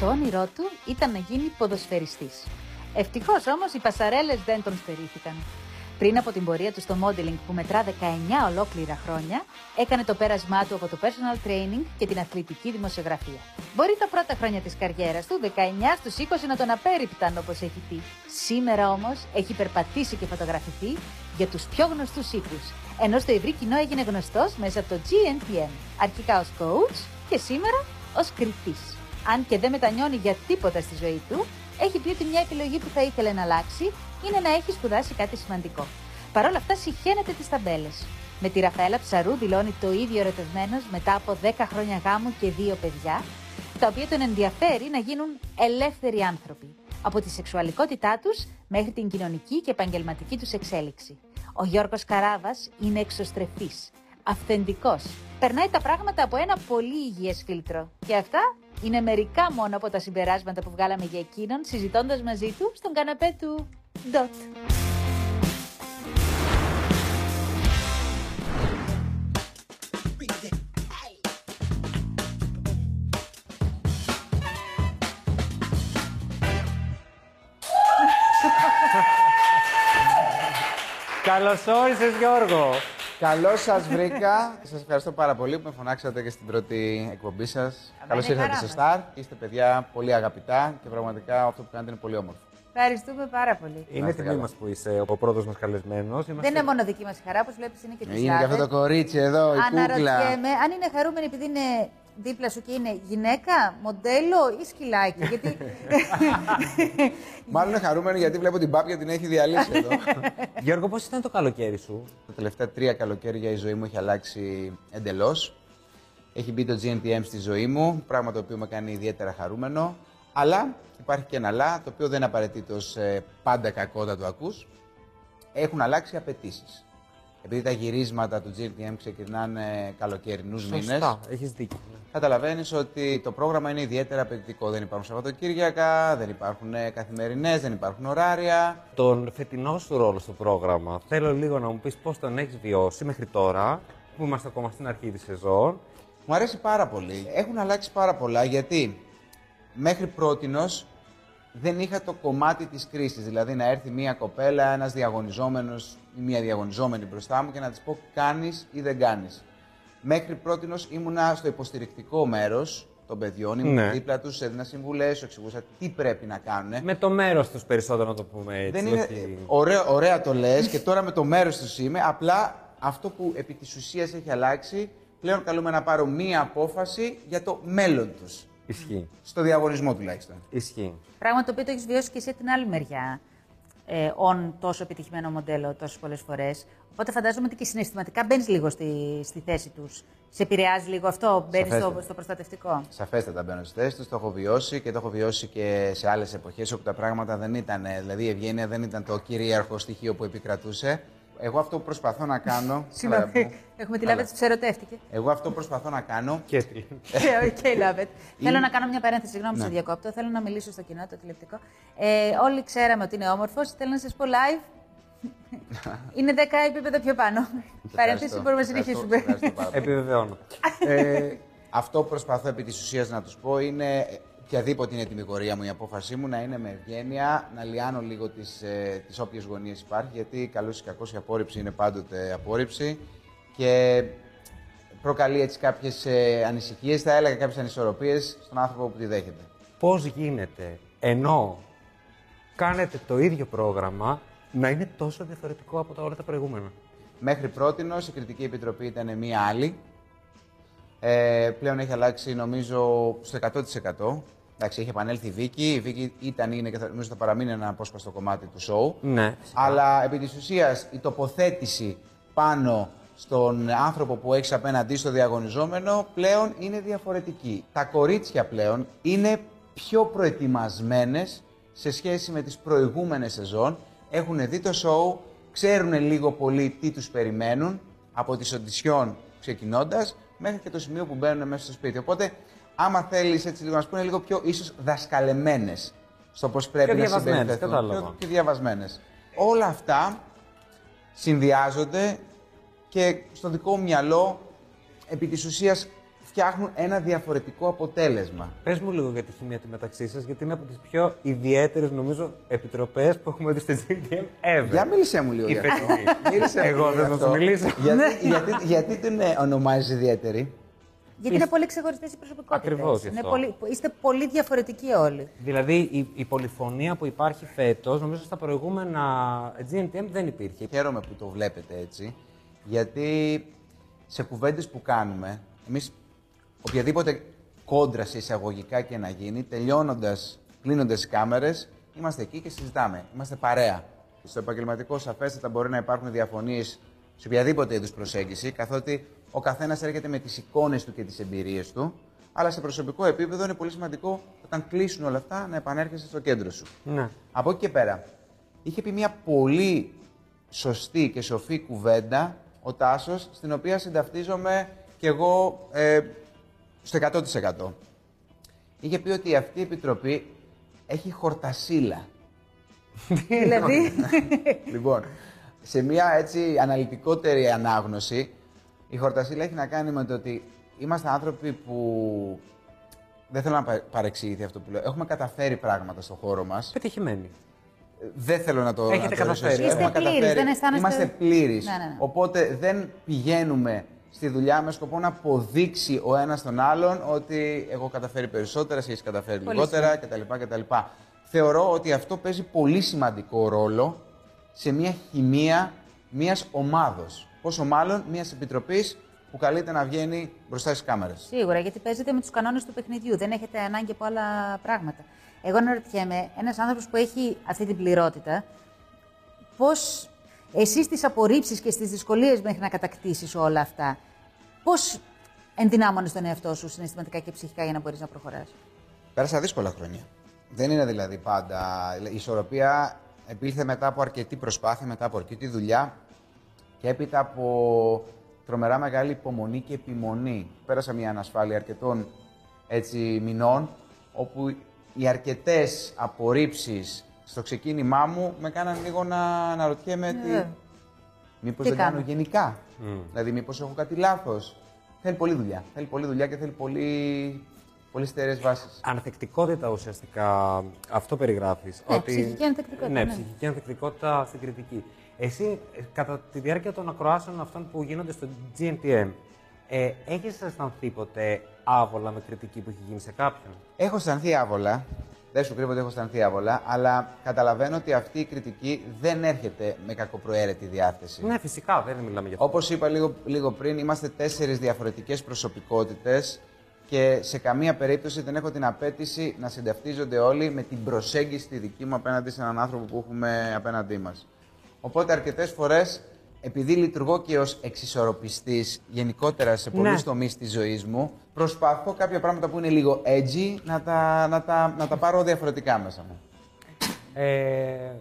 Το όνειρό του ήταν να γίνει ποδοσφαιριστής. Ευτυχώς όμως οι πασαρέλες δεν τον στερήθηκαν. Πριν από την πορεία του στο modeling που μετρά 19 ολόκληρα χρόνια, έκανε το πέρασμά του από το personal training και την αθλητική δημοσιογραφία. Μπορεί τα πρώτα χρόνια της καριέρας του, 19 στους 20, να τον απέριπταν όπως έχει πει. Σήμερα όμως έχει περπατήσει και φωτογραφηθεί για τους πιο γνωστούς ύπους, ενώ στο ευρύ κοινό έγινε γνωστός μέσα από το GNTM, αρχικά ως coach και σήμερα ως κριτής. Αν και δεν μετανιώνει για τίποτα στη ζωή του, έχει πει ότι μια επιλογή που θα ήθελε να αλλάξει είναι να έχει σπουδάσει κάτι σημαντικό. Παρ' όλα αυτά, συχαίνεται τις ταμπέλες. Με τη Ραφαέλα Ψαρού δηλώνει το ίδιο ερωτευμένος μετά από 10 χρόνια γάμου και δύο παιδιά, τα οποία τον ενδιαφέρει να γίνουν ελεύθεροι άνθρωποι. Από τη σεξουαλικότητά τους μέχρι την κοινωνική και επαγγελματική τους εξέλιξη. Ο Γιώργος Καράβας είναι εξωστρεφής, αυθεντικός. Περνάει τα πράγματα από ένα πολύ υγιές φίλτρο. Και αυτά είναι μερικά μόνο από τα συμπεράσματα που βγάλαμε για εκείνον συζητώντας μαζί του στον καναπέ του Dot. Καλώς όρισες, Γιώργο. Καλώς σας βρήκα. σας ευχαριστώ πάρα πολύ που με φωνάξατε και στην πρώτη εκπομπή σας. Καλώς ήρθατε στο Star. Είστε παιδιά πολύ αγαπητά και πραγματικά αυτό που κάνετε είναι πολύ όμορφο. Ευχαριστούμε πάρα πολύ. Είναι τιμή μας που είσαι ο πρώτο μας καλεσμένος. Είμαστε... Δεν είναι μόνο δική μας χαρά, όπως βλέπεις είναι και της Είναι και αυτό το κορίτσι εδώ, η κούκλα. αν είναι χαρούμενη επειδή είναι δίπλα σου και είναι γυναίκα, μοντέλο ή σκυλάκι. Γιατί... Μάλλον είναι χαρούμενη γιατί βλέπω την πάπια την έχει διαλύσει εδώ. Γιώργο, πώς ήταν το καλοκαίρι σου; Τα τελευταία τρία καλοκαίρια η ζωή μου έχει αλλάξει εντελώς. Έχει μπει το GNTM στη ζωή μου, πράγμα το οποίο με κάνει ιδιαίτερα χαρούμενο. Αλλά υπάρχει και ένα αλλά, το οποίο δεν είναι απαραίτητος ε, πάντα κακό να το ακούς. Έχουν αλλάξει απαιτήσεις. Επειδή τα γυρίσματα του GNTM ξεκινάνε καλοκαιρινούς μήνες. Σωστά, έχεις δίκιο. Καταλαβαίνεις ότι το πρόγραμμα είναι ιδιαίτερα απαιτητικό. Δεν υπάρχουν Σαββατοκύριακα, δεν υπάρχουν ε, καθημερινές, δεν υπάρχουν ωράρια. Τον φετινό σου ρόλο στο πρόγραμμα, θέλω λίγο να μου πεις πώς τον έχεις βιώσει μέχρι τώρα, που είμαστε ακόμα στην αρχή της σεζόν. Μου αρέσει πάρα πολύ. Έχουν αλλάξει πάρα πολλά γιατί μέχρι πρότινος δεν είχα το κομμάτι της κρίσης. Δηλαδή να έρθει μία κοπέλα, ένας διαγωνιζόμενος ή μία διαγωνιζόμενη μπροστά μου και να της πω κάνεις ή δεν κάνεις. Μέχρι πρότινος ήμουνα στο υποστηρικτικό μέρος των παιδιών, ήμουν ναι. δίπλα τους, έδινα συμβουλές, εξηγούσα τι πρέπει να κάνουν. Με το μέρος τους περισσότερο να το πούμε έτσι. Δεν είναι... ωραία, ωραία το λες και τώρα με το μέρος τους είμαι, απλά αυτό που επί της ουσίας έχει αλλάξει, πλέον καλούμε να πάρω μία απόφαση για το μέλλον τους. Ισχύει. Στο διαγωνισμό τουλάχιστον. Ισχύει. Πράγμα το οποίο το έχεις βιώσει και εσύ την άλλη μεριά. Ε, on τόσο επιτυχημένο μοντέλο τόσες πολλές φορές. Οπότε φαντάζομαι ότι και συναισθηματικά μπαίνεις λίγο στη, στη θέση τους. Σε επηρεάζει λίγο αυτό, μπαίνεις στο, στο προστατευτικό; Σαφέστατα μπαίνω στη θέση τους, το έχω βιώσει και το έχω βιώσει και σε άλλες εποχές όπου τα πράγματα δεν ήταν. Δηλαδή η ευγένεια δεν ήταν το κυρίαρχο στοιχείο που επικρατούσε. Εγώ αυτό που προσπαθώ να κάνω. Συγγνώμη. Έχουμε τη Λάβετ που σε ερωτεύτηκε. Εγώ αυτό που προσπαθώ να κάνω. Και τι. Και η Λάβετ. Θέλω να κάνω μια παρένθεση, συγγνώμη που σε διακόπτω. Θέλω να μιλήσω στο κοινό, το τηλεοπτικό. Ε, όλοι ξέραμε ότι είναι όμορφος. Θέλω να σας πω live. είναι 10 επίπεδα πιο πάνω. Παρένθεση, μπορούμε να συνεχίσουμε. Επιβεβαιώνω. ε, αυτό που προσπαθώ επί της ουσίας να τους πω είναι οποιαδήποτε είναι η τιμιγορία μου, η απόφασή μου να είναι με ευγένεια, να λιάνω λίγο τις ε, τις όποιες γωνίες υπάρχει, γιατί καλός ή κακός η απόρριψη είναι πάντοτε απόρριψη και προκαλεί έτσι κάποιες ε, ανησυχίες, θα έλεγα κάποιες ανισορροπίες στον άνθρωπο που τη δέχεται. Πώς γίνεται ενώ κάνετε το ίδιο πρόγραμμα να είναι τόσο διαφορετικό από τα όλα τα προηγούμενα; Μέχρι πρώτη η κριτική επιτροπή ήταν μία άλλη. Ε, πλέον έχει αλλάξει νομίζω στο 100%. Εντάξει, έχει επανέλθει η Βίκη. Η Βίκη ήταν, είναι και θα, νομίζω θα παραμείνει ένα απόσπαστο κομμάτι του σοου. Ναι. Αλλά επί της ουσίας η τοποθέτηση πάνω στον άνθρωπο που έχεις απέναντί στο διαγωνιζόμενο πλέον είναι διαφορετική. Τα κορίτσια πλέον είναι πιο προετοιμασμένες σε σχέση με τις προηγούμενες σεζόν. Έχουν δει το σοου, ξέρουν λίγο πολύ τι τους περιμένουν από τις οντισιόν ξεκινώντας μέχρι και το σημείο που μπαίνουν μέσα στο σπίτι. Οπότε άμα θέλεις έτσι λίγο να σου πούνε λίγο πιο ίσως δασκαλεμένες στο πώς πρέπει να συμπεριφερθούν. Πιο, πιο διαβασμένες. Όλα αυτά συνδυάζονται και στο δικό μου μυαλό επί της ουσίας φτιάχνουν ένα διαφορετικό αποτέλεσμα. Πες μου λίγο για τη χημεία τη μεταξύ σας, γιατί είναι από τις πιο ιδιαίτερες, νομίζω, επιτροπές που έχουμε δει στο GTM ever. Για μίλησέ μου λίγο Η για αυτό. φετινή. Μίλησέ μου Εγώ λίγο δεν για θα σου αυτό. μιλήσω. Γιατί, γιατί, γιατί την ε, ονομάζεις ιδιαίτερη; Γιατί είναι πολύ ξεχωριστές οι προσωπικότητες. Ακριβώς γι' αυτό. Είστε πολύ διαφορετικοί όλοι. Δηλαδή η, η πολυφωνία που υπάρχει φέτος, νομίζω στα προηγούμενα GNTM δεν υπήρχε. Χαίρομαι που το βλέπετε έτσι, γιατί σε κουβέντες που κάνουμε, εμείς οποιαδήποτε κόντρα σε εισαγωγικά και να γίνει, τελειώνοντας, κλείνοντας τις κάμερες, είμαστε εκεί και συζητάμε. Είμαστε παρέα. Στο επαγγελματικό σαφέστατα μπορεί να υπάρχουν διαφωνίες σε οποιαδήποτε είδους προσέγγιση, καθότι ο καθένας έρχεται με τις εικόνες του και τις εμπειρίες του, αλλά σε προσωπικό επίπεδο είναι πολύ σημαντικό όταν κλείσουν όλα αυτά να επανέρχεσαι στο κέντρο σου. Ναι. Από εκεί και πέρα, είχε πει μια πολύ σωστή και σοφή κουβέντα ο Τάσος, στην οποία συνταυτίζομαι κι εγώ ε, στο 100%. Είχε πει ότι αυτή η Επιτροπή έχει χορτασίλα. δηλαδή; λοιπόν, σε μια έτσι αναλυτικότερη ανάγνωση, η χορτασίλα έχει να κάνει με το ότι είμαστε άνθρωποι που... Δεν θέλω να πα- παρεξηγηθεί αυτό που λέω. Έχουμε καταφέρει πράγματα στον χώρο μας. Πετυχημένη. Δεν θέλω να το Έχετε να το καταφέρει. ρωτήσω. Είστε Έχουμε πλήρης, καταφέρει. δεν αισθάνεστε- Είμαστε πλήρεις. Ναι, ναι, ναι. Οπότε δεν πηγαίνουμε στη δουλειά με σκοπό να αποδείξει ο ένας τον άλλον ότι εγώ καταφέρει περισσότερα, εσύ έχεις καταφέρει Πολύ λιγότερα κτλ, κτλ. Θεωρώ ότι αυτό παίζει πολύ σημαντικό ρόλο σε μια χημεία μιας ομάδος. Πόσο μάλλον μιας επιτροπής που καλείται να βγαίνει μπροστά στις κάμερες. Σίγουρα, γιατί παίζετε με τους κανόνες του παιχνιδιού. Δεν έχετε ανάγκη από άλλα πράγματα. Εγώ αναρωτιέμαι, ένας άνθρωπος που έχει αυτή την πληρότητα, πώς εσύ στι απορρίψεις και στις δυσκολίες μέχρι να κατακτήσεις όλα αυτά, πώς ενδυνάμωνε τον εαυτό σου συναισθηματικά και ψυχικά για να μπορείς να προχωρά. Πέρασα δύσκολα χρόνια. Δεν είναι δηλαδή πάντα. Η ισορροπία επήλθε μετά από αρκετή προσπάθεια, μετά από αρκετή δουλειά και έπειτα από τρομερά μεγάλη υπομονή και επιμονή. Πέρασα μια ανασφάλεια αρκετών έτσι, μηνών, όπου οι αρκετές απορρίψεις στο ξεκίνημά μου με κάναν λίγο να αναρωτιέμαι τι, Ε, μήπως τι δεν κάνω κάνω; γενικά. Δηλαδή μήπως έχω κάτι λάθος. Θέλει πολλή δουλειά. Θέλει πολλή δουλειά και θέλει πολύ, πολύ στερεές βάσεις. Ανθεκτικότητα ουσιαστικά, αυτό περιγράφεις. Ναι, ψυχική ανθεκτικότητα, Ναι, ναι. ψυχική ανθεκτικότητα στην κριτική. Εσύ, ε, κατά τη διάρκεια των ακροάσεων αυτών που γίνονται στο GNTM, ε, έχεις αισθανθεί ποτέ άβολα με κριτική που έχει γίνει σε κάποιον; Έχω αισθανθεί άβολα. Δεν σου κρύβω ότι έχω αισθανθεί άβολα, αλλά καταλαβαίνω ότι αυτή η κριτική δεν έρχεται με κακοπροαίρετη διάθεση. Ναι, φυσικά, δεν μιλάμε για αυτό. Όπως είπα λίγο, λίγο πριν, είμαστε τέσσερις διαφορετικές προσωπικότητες και σε καμία περίπτωση δεν έχω την απέτηση να συνταυτίζονται όλοι με την προσέγγιση τη δική μου απέναντι σε έναν άνθρωπο που έχουμε απέναντί μας. Οπότε αρκετές φορές, επειδή λειτουργώ και ως εξισορροπιστής γενικότερα σε πολλούς Ναι. τομείς της ζωής μου, προσπαθώ κάποια πράγματα που είναι λίγο edgy να τα, να τα, να τα πάρω διαφορετικά μέσα μου. Ε,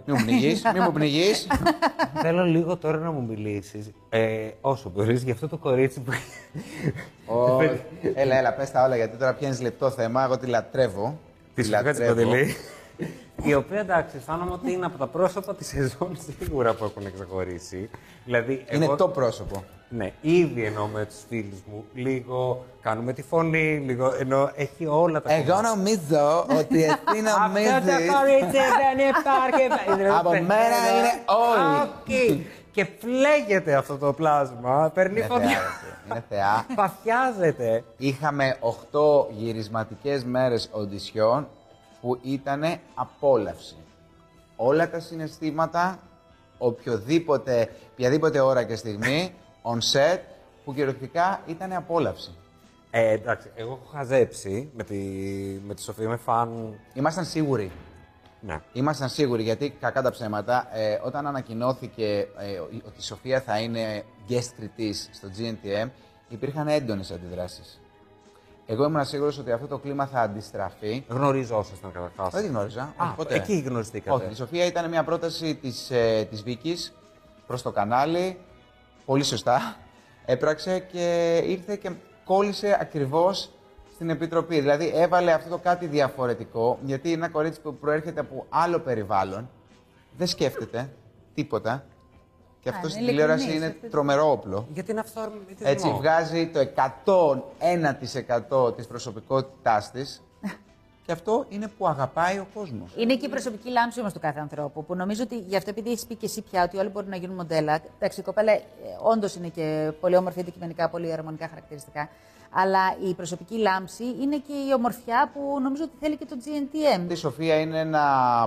Μην μου πνιγείς, μην μου πνιγείς. θέλω λίγο τώρα να μου μιλήσεις, ε, όσο μπορείς, για αυτό το κορίτσι που... Ω, έλα, έλα, πες τα όλα, γιατί τώρα πιάνεις λεπτό θέμα. Εγώ τη λατρεύω. Τη Σοφία Τσικοντελή. Η οποία εντάξει, αισθάνομαι ότι είναι από τα πρόσωπα της σεζόν σίγουρα που έχουν ξεχωρίσει. Δηλαδή, Είναι εγώ, το πρόσωπο. Ναι, ήδη εννοώ με τους φίλους μου. Λίγο κάνουμε τη φωνή, λίγο ενώ έχει όλα τα Εγώ κομμάτια. νομίζω ότι εσύ Αυτό το νομίζεις... κορίτσι δεν υπάρχει. Από μένα είναι όλοι. Όχι. Και φλέγεται αυτό το πλάσμα. Παίρνει Είναι θεά, φωτιά. εσύ. Είναι θεά. Παθιάζεται. Είχαμε 8 γυρισματικές μέρες οντισιών που ήταν απόλαυση. Όλα τα συναισθήματα, οποιοδήποτε, οποιαδήποτε ώρα και στιγμή, on set, που κυριολεκτικά ήταν απόλαυση. Ε, εντάξει, εγώ έχω χαζέψει με τη, με τη Σοφία, είμαι φαν. Ήμασταν σίγουροι. Ναι. Ήμασταν σίγουροι γιατί, κακά τα ψέματα, ε, όταν ανακοινώθηκε ε, ότι η Σοφία θα είναι guest κριτής στο GNTM, υπήρχαν έντονες αντιδράσεις. Εγώ ήμουν σίγουρος ότι αυτό το κλίμα θα αντιστραφεί. Γνωριζόσασταν καταρχά. Δεν τη γνώριζα. Α, όχι, ποτέ. εκεί γνωριστήκατε. Όχι, η Σοφία ήταν μια πρόταση της, ε, της Βίκης προς το κανάλι. Πολύ σωστά. Έπραξε και ήρθε και κόλλησε ακριβώς στην Επιτροπή. Δηλαδή έβαλε αυτό το κάτι διαφορετικό, γιατί είναι ένα κορίτσι που προέρχεται από άλλο περιβάλλον, δεν σκέφτεται τίποτα Και αυτός είναι στην τηλεόραση ειλικρινής, είναι αυτό- τρομερό όπλο. Γιατί είναι αυθόρμητο. Έτσι, βγάζει το 101% της προσωπικότητάς της και αυτό είναι που αγαπάει ο κόσμος. Είναι και η προσωπική λάμψη όμως του κάθε ανθρώπου. Που νομίζω ότι γι' αυτό, επειδή έχεις πει και εσύ πια ότι όλοι μπορούν να γίνουν μοντέλα. Εντάξει, η κοπέλα όντως είναι και πολύ όμορφη αντικειμενικά, πολύ αρμονικά χαρακτηριστικά. Αλλά η προσωπική λάμψη είναι και η ομορφιά που νομίζω ότι θέλει και το GNTM. Η Σοφία είναι ένα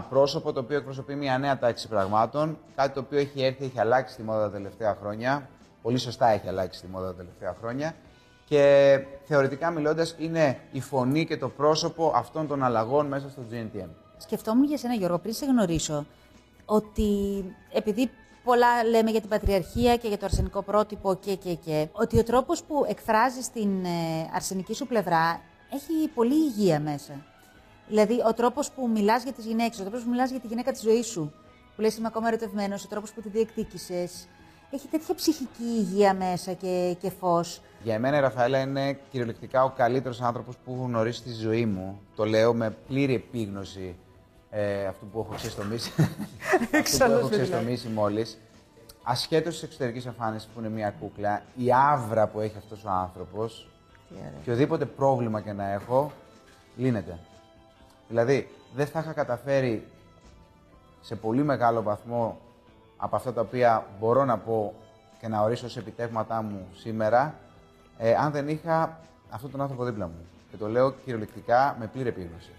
πρόσωπο το οποίο εκπροσωπεί μια νέα τάξη πραγμάτων. Κάτι το οποίο έχει έρθει, έχει αλλάξει τη μόδα τα τελευταία χρόνια. Πολύ σωστά έχει αλλάξει τη μόδα τα τελευταία χρόνια. Και θεωρητικά μιλώντας, είναι η φωνή και το πρόσωπο αυτών των αλλαγών μέσα στο GNTM. Σκεφτόμουν για σένα, Γιώργο, πριν σε γνωρίσω, ότι επειδή πολλά λέμε για την πατριαρχία και για το αρσενικό πρότυπο και, και, και, ότι ο τρόπος που εκφράζεις την ε, αρσενική σου πλευρά έχει πολύ υγεία μέσα. Δηλαδή, ο τρόπος που μιλάς για τις γυναίκες, ο τρόπος που μιλάς για τη γυναίκα της ζωής σου, που λες είμαι ακόμα ερωτευμένος, ο τρόπος που τη διεκδίκησες, έχει τέτοια ψυχική υγεία μέσα και, και φως. Για εμένα η Ραφαέλα είναι κυριολεκτικά ο καλύτερος άνθρωπος που έχω γνωρίσει στη ζωή μου. Το λέω με πλήρη επίγνωση ε, αυτού που έχω ξεστομίσει. αυτού που έχω ξεστομίσει μόλις. Ασχέτως της εξωτερικής εμφάνισης που είναι μια κούκλα, η άβρα που έχει αυτός ο άνθρωπος Τι ωραία. και οδήποτε πρόβλημα και να έχω, λύνεται. Δηλαδή, δεν θα είχα καταφέρει σε πολύ μεγάλο βαθμό από αυτά τα οποία μπορώ να πω και να ορίσω ως επιτεύγματά μου σήμερα, ε, αν δεν είχα αυτόν τον άνθρωπο δίπλα μου. Και το λέω κυριολεκτικά με πλήρη επίγνωση.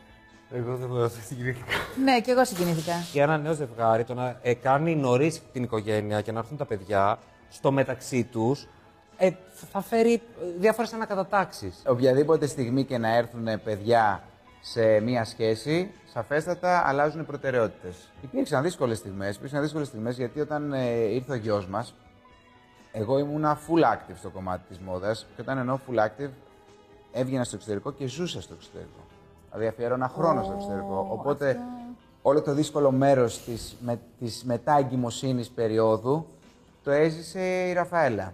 Εγώ δεν μπορώ να συγκινήθηκα. Ναι, και εγώ συγκινήθηκα. Για ένα νέο ζευγάρι, το να ε, κάνει νωρίς την οικογένεια και να έρθουν τα παιδιά στο μεταξύ τους, ε, θα φέρει διάφορες ανακατατάξεις. Οποιαδήποτε στιγμή και να έρθουν παιδιά σε μία σχέση, σαφέστατα αλλάζουν οι προτεραιότητες. Υπήρξαν δύσκολες στιγμές. Υπήρξαν δύσκολες στιγμές γιατί όταν ε, ήρθε ο γιος μας, εγώ ήμουνα full active στο κομμάτι της μόδας. Και όταν εννοώ full active, έβγαινα στο εξωτερικό και ζούσα στο εξωτερικό. Δηλαδή αφιέρωνα χρόνο στο εξωτερικό. Οπότε όλο το δύσκολο μέρος της με, της μετά εγκυμοσύνης περίοδου το έζησε η Ραφαέλα.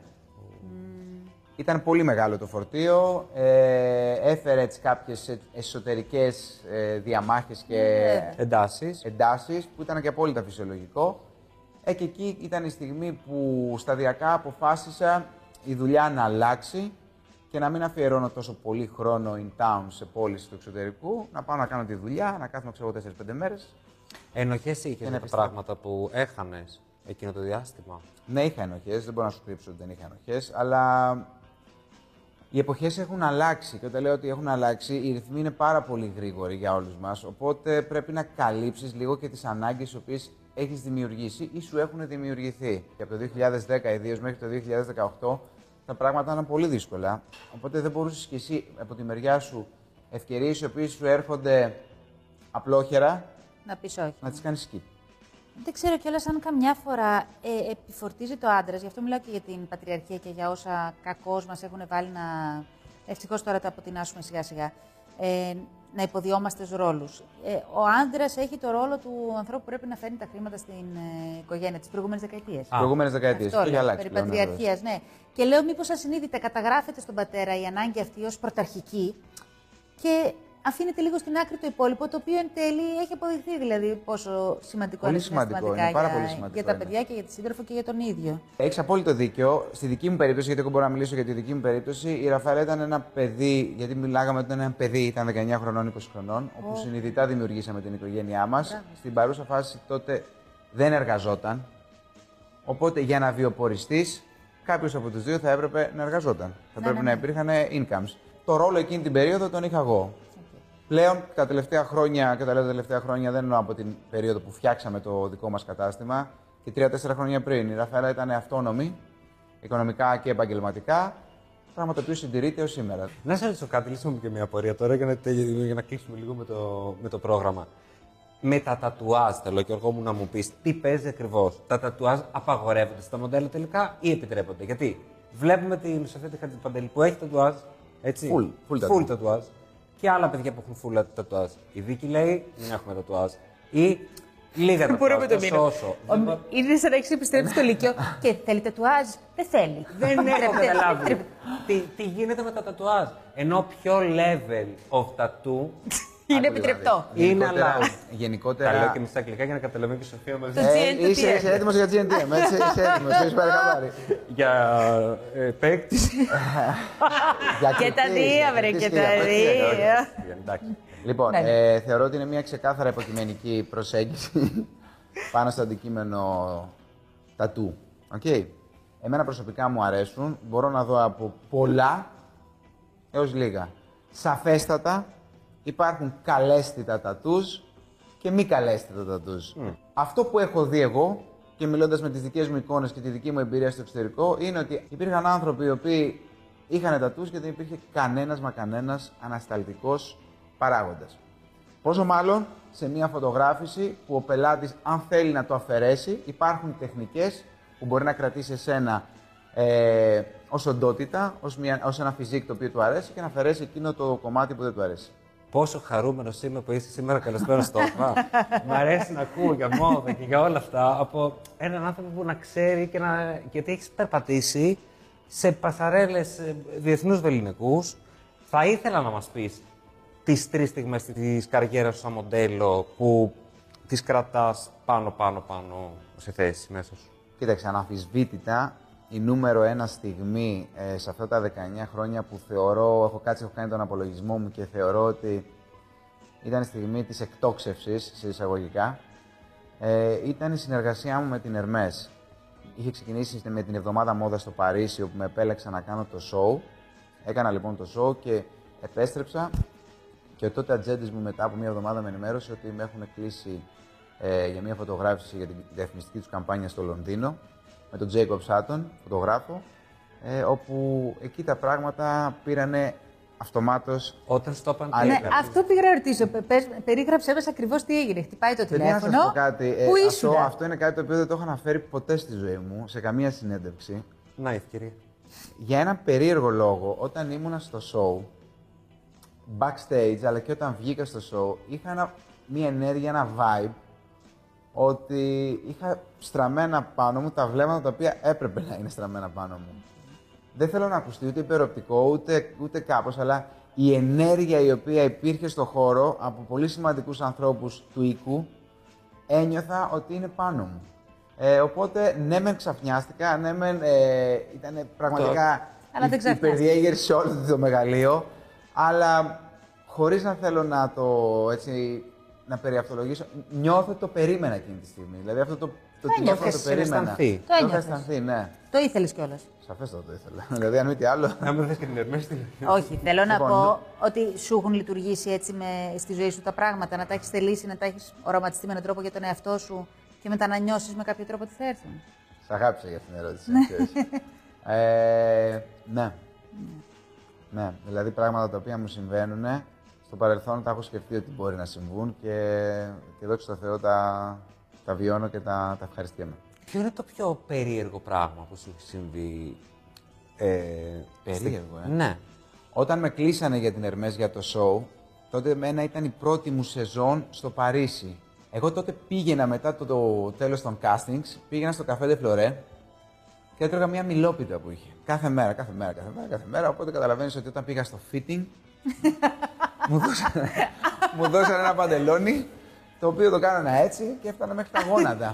Ήταν πολύ μεγάλο το φορτίο, ε, έφερε έτσι κάποιες ε, εσωτερικές ε, διαμάχες και Εντάσεις. εντάσεις που ήταν και απόλυτα φυσιολογικό. Ε, και εκεί ήταν η στιγμή που σταδιακά αποφάσισα η δουλειά να αλλάξει και να μην αφιερώνω τόσο πολύ χρόνο in town σε πόλεις του εξωτερικού, να πάω να κάνω τη δουλειά, να κάθομαι ξέρω 4-5 μέρες. Ενοχές είχες να για τα επιστρέφω. πράγματα που έχανες εκείνο το διάστημα; Ναι, είχα ενοχές, δεν μπορώ να σου κρύψω ότι δεν είχα ενοχές, αλλά οι εποχές έχουν αλλάξει. Και όταν λέω ότι έχουν αλλάξει, οι ρυθμοί είναι πάρα πολύ γρήγοροι για όλους μας. Οπότε πρέπει να καλύψεις λίγο και τις ανάγκες τι οποίες έχεις δημιουργήσει ή σου έχουν δημιουργηθεί. Και από το 2010 ιδίως μέχρι το 2018 τα πράγματα ήταν πολύ δύσκολα. Οπότε δεν μπορούσες και εσύ από τη μεριά σου ευκαιρίες οι οποίες σου έρχονται απλόχερα Να πεις όχι. να τις κάνεις skip. Δεν ξέρω κιόλας αν καμιά φορά ε, επιφορτίζει το άντρας, γι' αυτό μιλάω και για την πατριαρχία και για όσα κακώς μας έχουν βάλει να. Ευτυχώς τώρα τα αποτινάσουμε σιγά σιγά. Ε, να υποδιόμαστε στους ρόλους. Ε, ο άντρας έχει το ρόλο του ανθρώπου που πρέπει να φέρνει τα χρήματα στην ε, οικογένεια τις προηγούμενες δεκαετίες. Τι προηγούμενες δεκαετίες. Αυτό Το έχει λέω, αλλάξει περί πλέον, βεβαίως. πατριαρχίας, ναι. Και λέω μήπως ασυνείδητα καταγράφεται στον πατέρα η ανάγκη αυτή ως πρωταρχική και αφήνεται λίγο στην άκρη το υπόλοιπο, το οποίο εν τέλει έχει αποδειχθεί δηλαδή πόσο σημαντικό Πολύ είναι σημαντικό, συναισθηματικά είναι πάρα για, πολύ σημαντικό για τα είναι. παιδιά και για τη σύντροφο και για τον ίδιο. Έχεις απόλυτο δίκιο. Στη δική μου περίπτωση, γιατί εγώ μπορώ να μιλήσω για τη δική μου περίπτωση, η Ραφαέλα ήταν ένα παιδί, γιατί μιλάγαμε ότι ήταν ένα παιδί, ήταν 19 χρονών, 20 χρονών, όπου συνειδητά δημιουργήσαμε την οικογένειά μας. Στην παρούσα φάση τότε δεν εργαζόταν. Οπότε για να βιοποριστείς, κάποιος από τους δύο θα έπρεπε να εργαζόταν. Θα πρέπει να υπήρχαν incomes. Το ρόλο εκείνη την περίοδο τον είχα εγώ. Πλέον τα τελευταία χρόνια, και τα λέω τα τελευταία χρόνια δεν εννοώ από την περίοδο που φτιάξαμε το δικό μας κατάστημα, και τρία-τέσσερα χρόνια πριν. Η Ραφαέλα ήταν αυτόνομη, οικονομικά και επαγγελματικά, πράγμα το οποίο συντηρείται ως σήμερα. Να σε ρωτήσω κάτι, λύσουμε και μια απορία τώρα για να, τελει- για να κλείσουμε λίγο με το, με το πρόγραμμα. Με τα τατουάζ, θέλω και εγώ μου να μου πεις τι παίζει ακριβώς; Τα τατουάζ απαγορεύονται στα μοντέλα τελικά ή επιτρέπονται; Γιατί βλέπουμε την Σοφία Χατζηπαντελή που έχει τατουάζ. Έτσι; Full, full full tattoo. τατουάζ. Και άλλα παιδιά που έχουν full τατουάζ. Η Δίκη λέει μην έχουμε τατουάζ. Ή λίγα τατουάζ. όσο, όσο. Δεν μπο- Είναι σαν να έχεις επιστρέψει στο Λύκειο και θέλει τατουάζ. Δεν θέλει. Δεν έχω Επιτρέπεται. καταλάβει. Επιτρέπεται. τι, τι γίνεται με τα τατουάζ; Ενώ πιο level of tattoo Είναι Άκου λίγο, επιτρεπτό. δηλαδή. Είναι, Γενικότερα- αλλά- Γενικότερα. Τα λέω και με στα αγγλικά για να καταλαβαίνει και η Σοφία μαζί. Το Ε, GNTM. είσαι, είσαι έτοιμος για GNTM, έτσι. Είσαι έτοιμος. Έχεις πάρει χαμπάρι. Για ε, παίκτης. Για Και τα κριτής, δύο, για βρε, κριτής και για τα παίκτης, δύο. για κριτής. Εντάξει. Λοιπόν, Ναι, ναι. ε, θεωρώ ότι είναι μια ξεκάθαρα υποκειμενική προσέγγιση πάνω στο αντικείμενο τατού. Οκ. Εμένα προσωπικά μου αρέσουν. Μπορώ να δω από πολλά έως λίγα. Σαφέστατα υπάρχουν καλέσθητα τατούς και μη καλέσθητα τατούς. Αυτό που έχω δει εγώ και μιλώντας με τις δικές μου εικόνες και τη δική μου εμπειρία στο εξωτερικό είναι ότι υπήρχαν άνθρωποι οι οποίοι είχαν τατούς και δεν υπήρχε κανένας μα κανένας ανασταλτικός παράγοντας. Πόσο μάλλον σε μια φωτογράφηση που ο πελάτης αν θέλει να το αφαιρέσει υπάρχουν τεχνικές που μπορεί να κρατήσει εσένα ε, ως οντότητα, ως, μια, ως ένα φυσικό το οποίο του αρέσει και να αφαιρέσει εκείνο το κομμάτι που δεν του αρέσει. Πόσο χαρούμενος είμαι που είσαι σήμερα καλεσμένος στο ΟΠΑ. Μ' αρέσει να ακούω για μόδα και για όλα αυτά από έναν άνθρωπο που να ξέρει και να. γιατί έχεις περπατήσει σε πασαρέλες διεθνούς βεληνικούς. Θα ήθελα να μας πεις τις τρεις στιγμές της καριέρας σου σαν μοντέλο που τις κρατάς πάνω, πάνω, πάνω σε θέση μέσα σου. Κοίταξε, αναμφισβήτητα η νούμερο ένα στιγμή ε, σε αυτά τα 19 χρόνια που θεωρώ, έχω κάτσει, έχω κάνει τον απολογισμό μου και θεωρώ ότι ήταν η στιγμή της εκτόξευσης, σε εισαγωγικά, ε, ήταν η συνεργασία μου με την Ερμές. Είχε ξεκινήσει με την εβδομάδα μόδα στο Παρίσι, όπου με επέλεξα να κάνω το show. Έκανα λοιπόν το show και επέστρεψα και ο τότε ατζέντη μου μετά από μια εβδομάδα με ενημέρωσε ότι με έχουν κλείσει ε, για μια φωτογράφηση για την διαφημιστική τους καμπάνια στο Λονδίνο με τον Jacob Sutton, φωτογράφο, ε, όπου εκεί τα πράγματα πήρανε αυτομάτως Όταν στο είπαν. Α, τι Ναι, έκανες; αυτό πήγα να ρωτήσω. Πε- πες- Περίγραψε μα ακριβώς τι έγινε. Χτυπάει το Παιδιά, να τηλέφωνο. σας πω κάτι. ε, Πού αυτό, ήσουν. αυτό είναι κάτι το οποίο δεν το έχω αναφέρει ποτέ στη ζωή μου, σε καμία συνέντευξη. Να, η ευκαιρία. Για ένα περίεργο λόγο, όταν ήμουνα στο show, backstage, αλλά και όταν βγήκα στο show, είχα ένα, μια ενέργεια, ένα vibe, ότι είχα στραμμένα πάνω μου τα βλέμματα τα οποία έπρεπε να είναι στραμμένα πάνω μου. Δεν θέλω να ακουστεί ούτε υπεροπτικό, ούτε, ούτε κάπως, αλλά η ενέργεια η οποία υπήρχε στο χώρο από πολύ σημαντικούς ανθρώπους του οίκου, ένιωθα ότι είναι πάνω μου. Ε, οπότε, ναι μεν ξαφνιάστηκα, ναι μεν ε, ήταν πραγματικά Αλλά δεν η- ξαφνιάστηκα. υπερδιέγερση σε όλο το μεγαλείο, αλλά χωρίς να θέλω να το έτσι, να περιαυτολογήσω, νιώθω ότι το περίμενα εκείνη τη στιγμή. Δηλαδή αυτό το, το Το τηλέφωνο το ένιωθες, περίμενα. αισθανθεί. Το Το είχα ένιωθες. αισθανθεί, ναι. Το ήθελες κιόλας. Σαφέστατα το ήθελα. δηλαδή, αν μη τι άλλο. Να μην θες και την ερμέστη. Όχι, θέλω να Λοιπόν, πω ότι σου έχουν λειτουργήσει έτσι με, στη ζωή σου τα πράγματα, να τα έχεις θελήσει, να τα έχεις οραματιστεί με έναν τρόπο για τον εαυτό σου και μετά να νιώσεις με κάποιο τρόπο ότι θα έρθουν. Σ' αγάπησα για αυτήν την ερώτηση. να ξέρεις. ε, ναι. Ναι, δηλαδή πράγματα τα οποία μου συμβαίνουν, στο παρελθόν τα έχω σκεφτεί ότι μπορεί να συμβούν και, και δόξα τω Θεώ τα, τα βιώνω και τα, τα ευχαριστιέμαι. Ποιο είναι το πιο περίεργο πράγμα που σου έχει συμβεί. Ε, Περίεργο, στη- ε. Ναι. Όταν με κλείσανε για την Ερμές για το show, τότε εμένα ήταν η πρώτη μου σεζόν στο Παρίσι. Εγώ τότε πήγαινα μετά το, το τέλος των castings, πήγαινα στο καφέ de Floré και έτρωγα μια μιλόπιτα που είχε. Κάθε μέρα, κάθε μέρα, κάθε μέρα, κάθε μέρα. Οπότε καταλαβαίνεις ότι όταν πήγα στο fitting, μου, δώσανε, μου δώσανε ένα παντελόνι, το οποίο το κάνανα έτσι και έφτανα μέχρι τα γόνατα.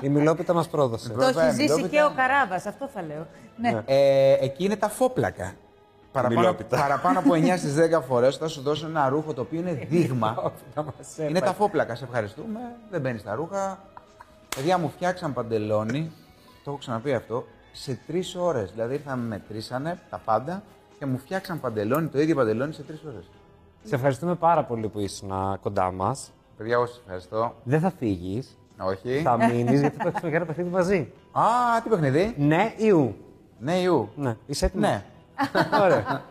Η μιλόπιτα μας πρόδωσε. Το έχει Βέβαια, ζήσει μιλόπιτα. και ο Καράβας, αυτό θα λέω. Ναι. Ε, εκεί είναι τα φόπλακα. Παραπάνω, Μιλόπιτα. παραπάνω από 9 στις 10 φορές θα σου δώσουν ένα ρούχο το οποίο είναι δείγμα. Να μας είναι έπαιρνε. τα φόπλακα. Σε ευχαριστούμε. Δεν μπαίνει στα ρούχα. Παιδιά μου φτιάξαν παντελόνι. Το έχω ξαναπεί αυτό. Σε τρεις ώρες. Δηλαδή ήρθαν, με μετρήσανε τα πάντα και μου φτιάξαν παντελόνι, το ίδιο παντελόνι σε τρεις ώρες. Σε ευχαριστούμε πάρα πολύ που ήσουν κοντά μας. Παιδιά, εγώ σας ευχαριστώ. Δεν θα φύγεις. Όχι. Θα μείνεις γιατί θα παίξουμε και ένα παιχνίδι μαζί. Α, τι παιχνίδι; Ναι ή ου. Ναι, ιού. Ναι. Είσαι έτοιμος. Ναι. Ωραία.